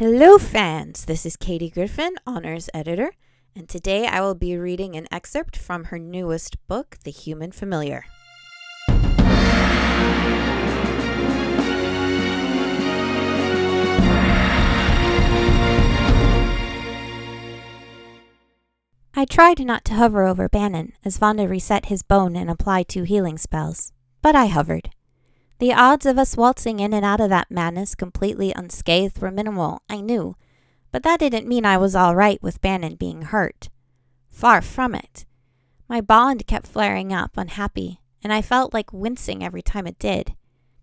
Hello, fans! This is Katie Griffin, Honors Editor, and today I will be reading an excerpt from her newest book, The Human Familiar. I tried not to hover over Bannon as Vonda reset his bone and applied two healing spells, but I hovered. The odds of us waltzing in and out of that madness completely unscathed were minimal, I knew, but that didn't mean I was all right with Bannon being hurt. Far from it. My bond kept flaring up, unhappy, and I felt like wincing every time it did.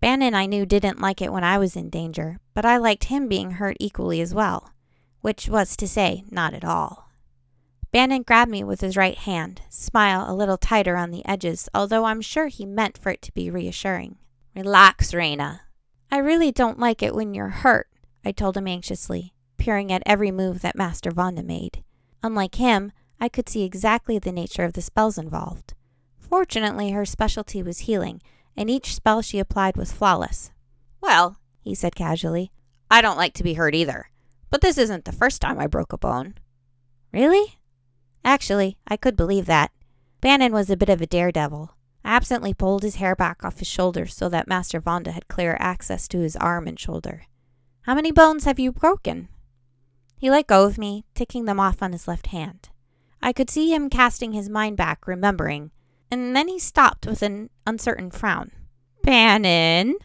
Bannon, I knew, didn't like it when I was in danger, but I liked him being hurt equally as well, which was to say, not at all. Bannon grabbed me with his right hand, smile a little tighter on the edges, although I'm sure he meant for it to be reassuring. Relax, Reyna. I really don't like it when you're hurt, I told him anxiously, peering at every move that Master Vonda made. Unlike him, I could see exactly the nature of the spells involved. Fortunately, her specialty was healing, and each spell she applied was flawless. Well, he said casually, I don't like to be hurt either, but this isn't the first time I broke a bone. Really? Actually, I could believe that. Bannon was a bit of a daredevil, absently pulled his hair back off his shoulders so that Master Vonda had clear access to his arm and shoulder. How many bones have you broken? He let go of me, ticking them off on his left hand. I could see him casting his mind back, remembering, and then he stopped with an uncertain frown. Bannon!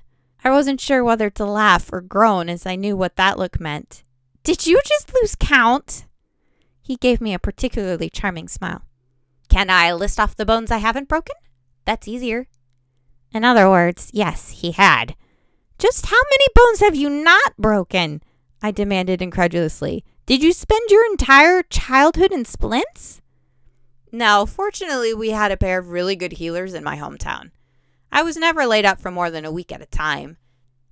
I wasn't sure whether to laugh or groan as I knew what that look meant. Did you just lose count? He gave me a particularly charming smile. Can I list off the bones I haven't broken? That's easier. In other words, yes, he had. Just how many bones have you not broken? I demanded incredulously. Did you spend your entire childhood in splints? No, fortunately, we had a pair of really good healers in my hometown. I was never laid up for more than a week at a time.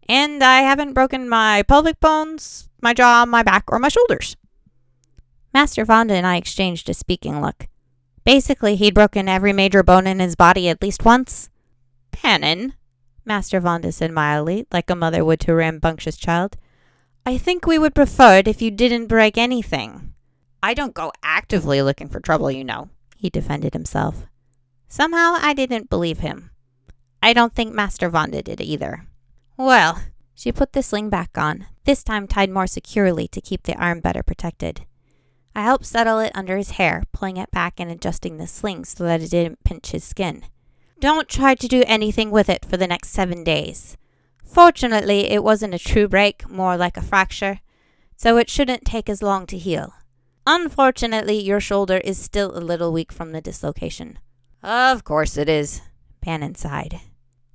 And I haven't broken my pelvic bones, my jaw, my back, or my shoulders. Master Vonda and I exchanged a speaking look. Basically, he'd broken every major bone in his body at least once. Bannon, Master Vonda said mildly, like a mother would to a rambunctious child, I think we would prefer it if you didn't break anything. I don't go actively looking for trouble, you know, he defended himself. Somehow I didn't believe him. I don't think Master Vonda did either. Well, she put the sling back on, this time tied more securely to keep the arm better protected. I helped settle it under his hair, pulling it back and adjusting the sling so that it didn't pinch his skin. Don't try to do anything with it for the next seven days. Fortunately, it wasn't a true break, more like a fracture, so it shouldn't take as long to heal. Unfortunately, your shoulder is still a little weak from the dislocation. Of course it is, Bannon sighed.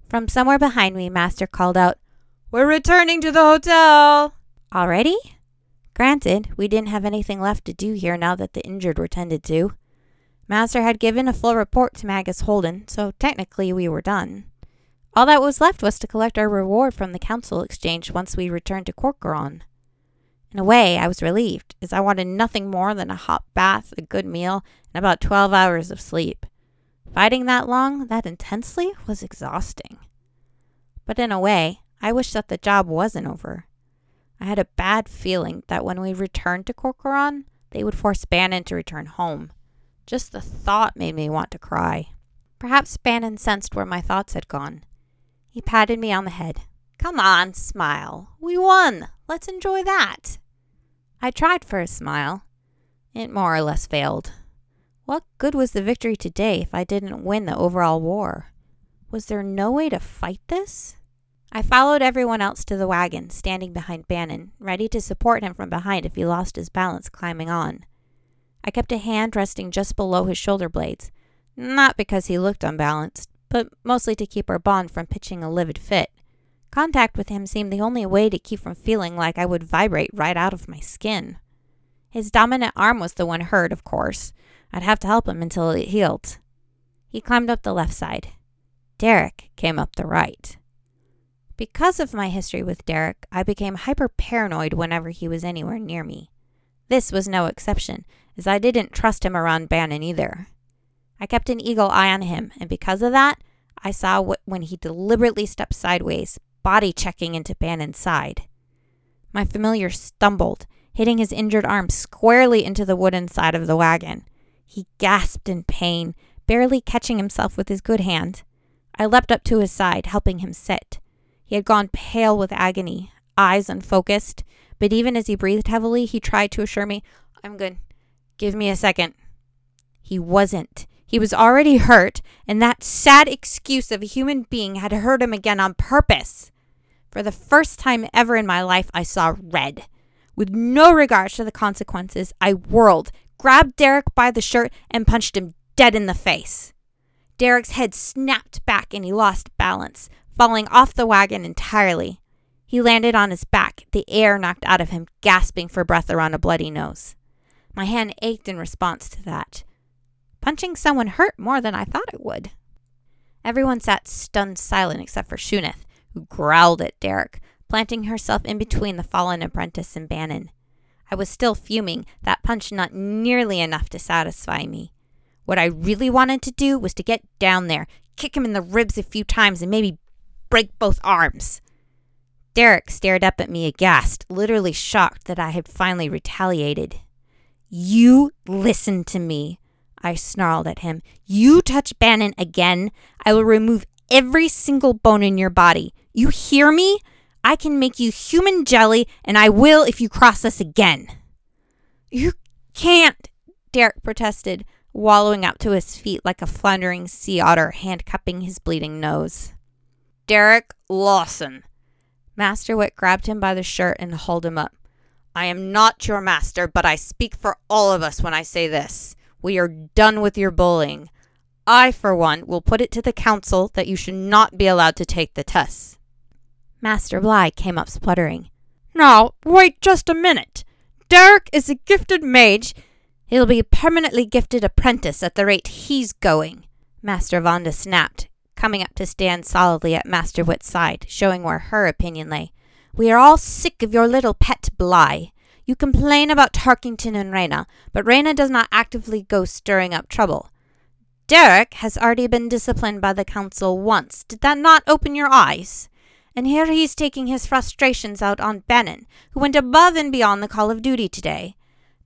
From somewhere behind me, Master called out, We're returning to the hotel! Already? Granted, we didn't have anything left to do here now that the injured were tended to. Master had given a full report to Magus Holden, so technically we were done. All that was left was to collect our reward from the council exchange once we returned to Corcoran. In a way, I was relieved, as I wanted nothing more than a hot bath, a good meal, and about 12 hours of sleep. Fighting that long, that intensely, was exhausting. But in a way, I wished that the job wasn't over. I had a bad feeling that when we returned to Corcoran, they would force Bannon to return home. Just the thought made me want to cry. Perhaps Bannon sensed where my thoughts had gone. He patted me on the head. Come on, smile. We won. Let's enjoy that. I tried for a smile. It more or less failed. What good was the victory today if I didn't win the overall war? Was there no way to fight this? I followed everyone else to the wagon, standing behind Bannon, ready to support him from behind if he lost his balance climbing on. I kept a hand resting just below his shoulder blades, not because he looked unbalanced, but mostly to keep our bond from pitching a livid fit. Contact with him seemed the only way to keep from feeling like I would vibrate right out of my skin. His dominant arm was the one hurt, of course. I'd have to help him until it healed. He climbed up the left side. Derek came up the right. Because of my history with Derek, I became hyper paranoid whenever he was anywhere near me. This was no exception, as I didn't trust him around Bannon either. I kept an eagle eye on him, and because of that, I saw when he deliberately stepped sideways, body checking into Bannon's side. My familiar stumbled, hitting his injured arm squarely into the wooden side of the wagon. He gasped in pain, barely catching himself with his good hand. I leapt up to his side, helping him sit. He had gone pale with agony, eyes unfocused, but even as he breathed heavily, he tried to assure me, I'm good. Give me a second. He wasn't. He was already hurt, and that sad excuse of a human being had hurt him again on purpose. For the first time ever in my life, I saw red. With no regard to the consequences, I whirled, grabbed Derek by the shirt, and punched him dead in the face. Derek's head snapped back and he lost balance, falling off the wagon entirely. He landed on his back, the air knocked out of him, gasping for breath around a bloody nose. My hand ached in response to that. Punching someone hurt more than I thought it would. Everyone sat stunned silent except for Shunith, who growled at Derek, planting herself in between the fallen apprentice and Bannon. I was still fuming, that punch not nearly enough to satisfy me. What I really wanted to do was to get down there, kick him in the ribs a few times, and maybe break both arms. Derek stared up at me aghast, literally shocked that I had finally retaliated. You listen to me, I snarled at him. You touch Bannon again, I will remove every single bone in your body. You hear me? I can make you human jelly, and I will if you cross us again. You can't, Derek protested, wallowing up to his feet like a floundering sea otter, handcuffing his bleeding nose. Derek Lawson, Master Wit grabbed him by the shirt and hauled him up. I am not your master, but I speak for all of us when I say this. We are done with your bullying. I, for one, will put it to the council that you should not be allowed to take the tests. Master Bly came up spluttering. Now, wait just a minute. Derek is a gifted mage. He'll be a permanently gifted apprentice at the rate he's going. Master Vonda snapped, coming up to stand solidly at Master Wit's side, showing where her opinion lay. We are all sick of your little pet Bly. You complain about Tarkington and Reyna, but Reyna does not actively go stirring up trouble. Derek has already been disciplined by the council once. Did that not open your eyes? And here he's taking his frustrations out on Bannon, who went above and beyond the call of duty today.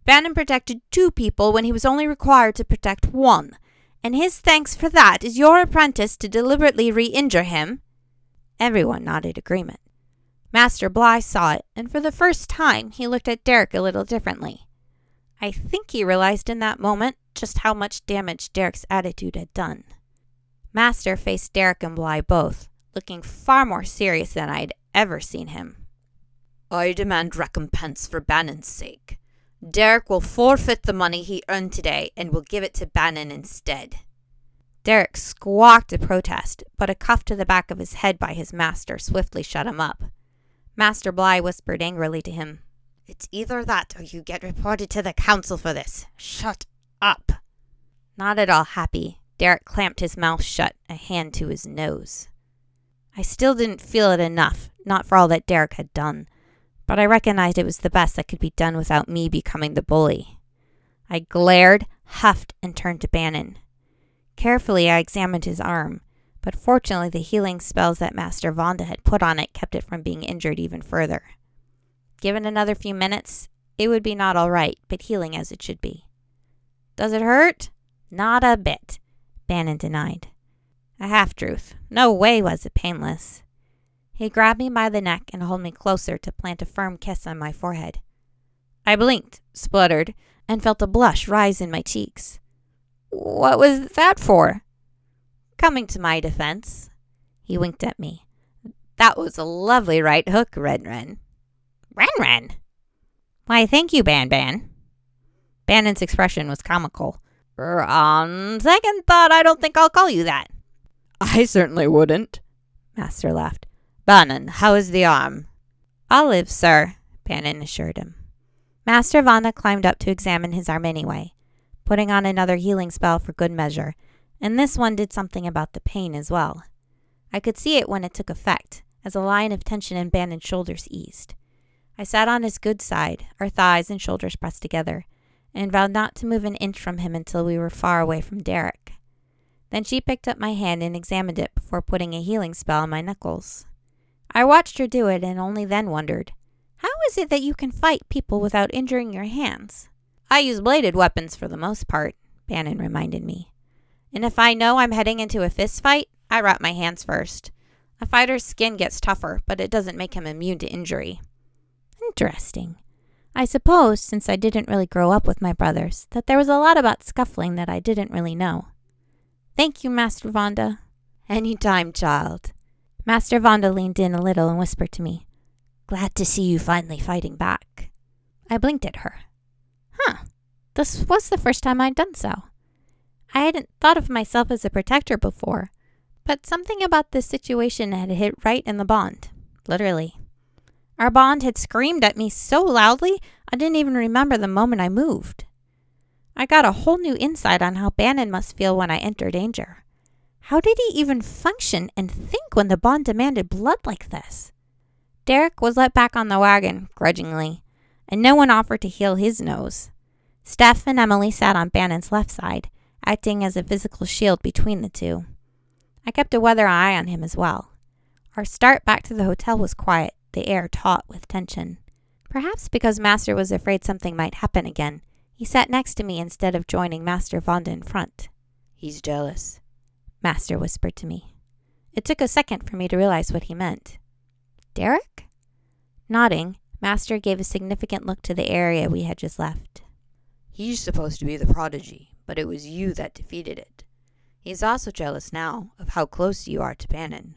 Bannon protected two people when he was only required to protect one and his thanks for that is your apprentice to deliberately re injure him. Everyone nodded agreement. Master Bly saw it, and for the first time he looked at Derek a little differently. I think he realized in that moment just how much damage Derek's attitude had done. Master faced Derek and Bly both, looking far more serious than I'd ever seen him. I demand recompense for Bannon's sake. Derek will forfeit the money he earned today and will give it to Bannon instead. Derek squawked a protest, but a cuff to the back of his head by his master swiftly shut him up. Master Bly whispered angrily to him, It's either that or you get reported to the council for this. Shut up. Not at all happy, Derek clamped his mouth shut, a hand to his nose. I still didn't feel it enough, not for all that Derek had done but I recognized it was the best that could be done without me becoming the bully. I glared, huffed, and turned to Bannon. Carefully, I examined his arm, but fortunately, the healing spells that Master Vonda had put on it kept it from being injured even further. Given another few minutes, it would be not all right, but healing as it should be. Does it hurt? Not a bit, Bannon denied. A half truth. No way was it painless. He grabbed me by the neck and held me closer to plant a firm kiss on my forehead. I blinked, spluttered, and felt a blush rise in my cheeks. What was that for? Coming to my defense. He winked at me. That was a lovely right hook, Ren Ren. Ren Ren? Why, thank you, Ban Ban. Bannon's expression was comical. On second thought, I don't think I'll call you that. I certainly wouldn't. Master laughed. Bannon, how is the arm? I'll live, sir, Bannon assured him. Master Vonda climbed up to examine his arm anyway, putting on another healing spell for good measure, and this one did something about the pain as well. I could see it when it took effect, as a line of tension in Bannon's shoulders eased. I sat on his good side, our thighs and shoulders pressed together, and vowed not to move an inch from him until we were far away from Derek. Then she picked up my hand and examined it before putting a healing spell on my knuckles. I watched her do it and only then wondered How is it that you can fight people without injuring your hands? I use bladed weapons for the most part, Bannon reminded me. And if I know I'm heading into a fist fight, I wrap my hands first. A fighter's skin gets tougher, but it doesn't make him immune to injury. Interesting. I suppose, since I didn't really grow up with my brothers, that there was a lot about scuffling that I didn't really know. Thank you, Master Vonda. Any time, child. Master Vonda leaned in a little and whispered to me, Glad to see you finally fighting back. I blinked at her. Huh. This was the first time I'd done so. I hadn't thought of myself as a protector before, but something about this situation had hit right in the bond. Literally. Our bond had screamed at me so loudly I didn't even remember the moment I moved. I got a whole new insight on how Bannon must feel when I enter danger. How did he even function and think when the bond demanded blood like this? Derek was let back on the wagon, grudgingly, and no one offered to heal his nose. Steph and Emily sat on Bannon's left side, acting as a physical shield between the two. I kept a weather eye on him as well. Our start back to the hotel was quiet, the air taut with tension. Perhaps because Master was afraid something might happen again, he sat next to me instead of joining Master Vonda in front. He's jealous, Master whispered to me. It took a second for me to realize what he meant. Derek? Nodding, Master gave a significant look to the area we had just left. He's supposed to be the prodigy, but it was you that defeated it. He's also jealous now of how close you are to Bannon.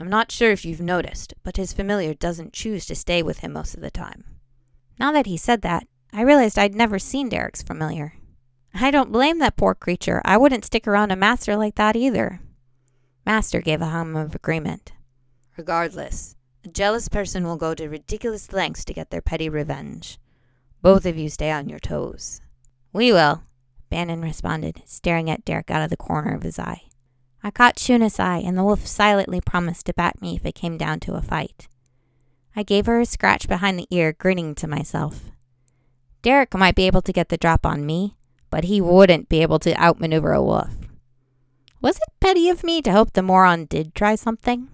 I'm not sure if you've noticed, but his familiar doesn't choose to stay with him most of the time. Now that he said that, I realized I'd never seen Derek's familiar. I don't blame that poor creature. I wouldn't stick around a master like that either. Master gave a hum of agreement. Regardless, a jealous person will go to ridiculous lengths to get their petty revenge. Both of you stay on your toes. We will, Bannon responded, staring at Derek out of the corner of his eye. I caught Shuna's eye, and the wolf silently promised to back me if it came down to a fight. I gave her a scratch behind the ear, grinning to myself. Derek might be able to get the drop on me, but he wouldn't be able to outmaneuver a wolf. Was it petty of me to hope the moron did try something?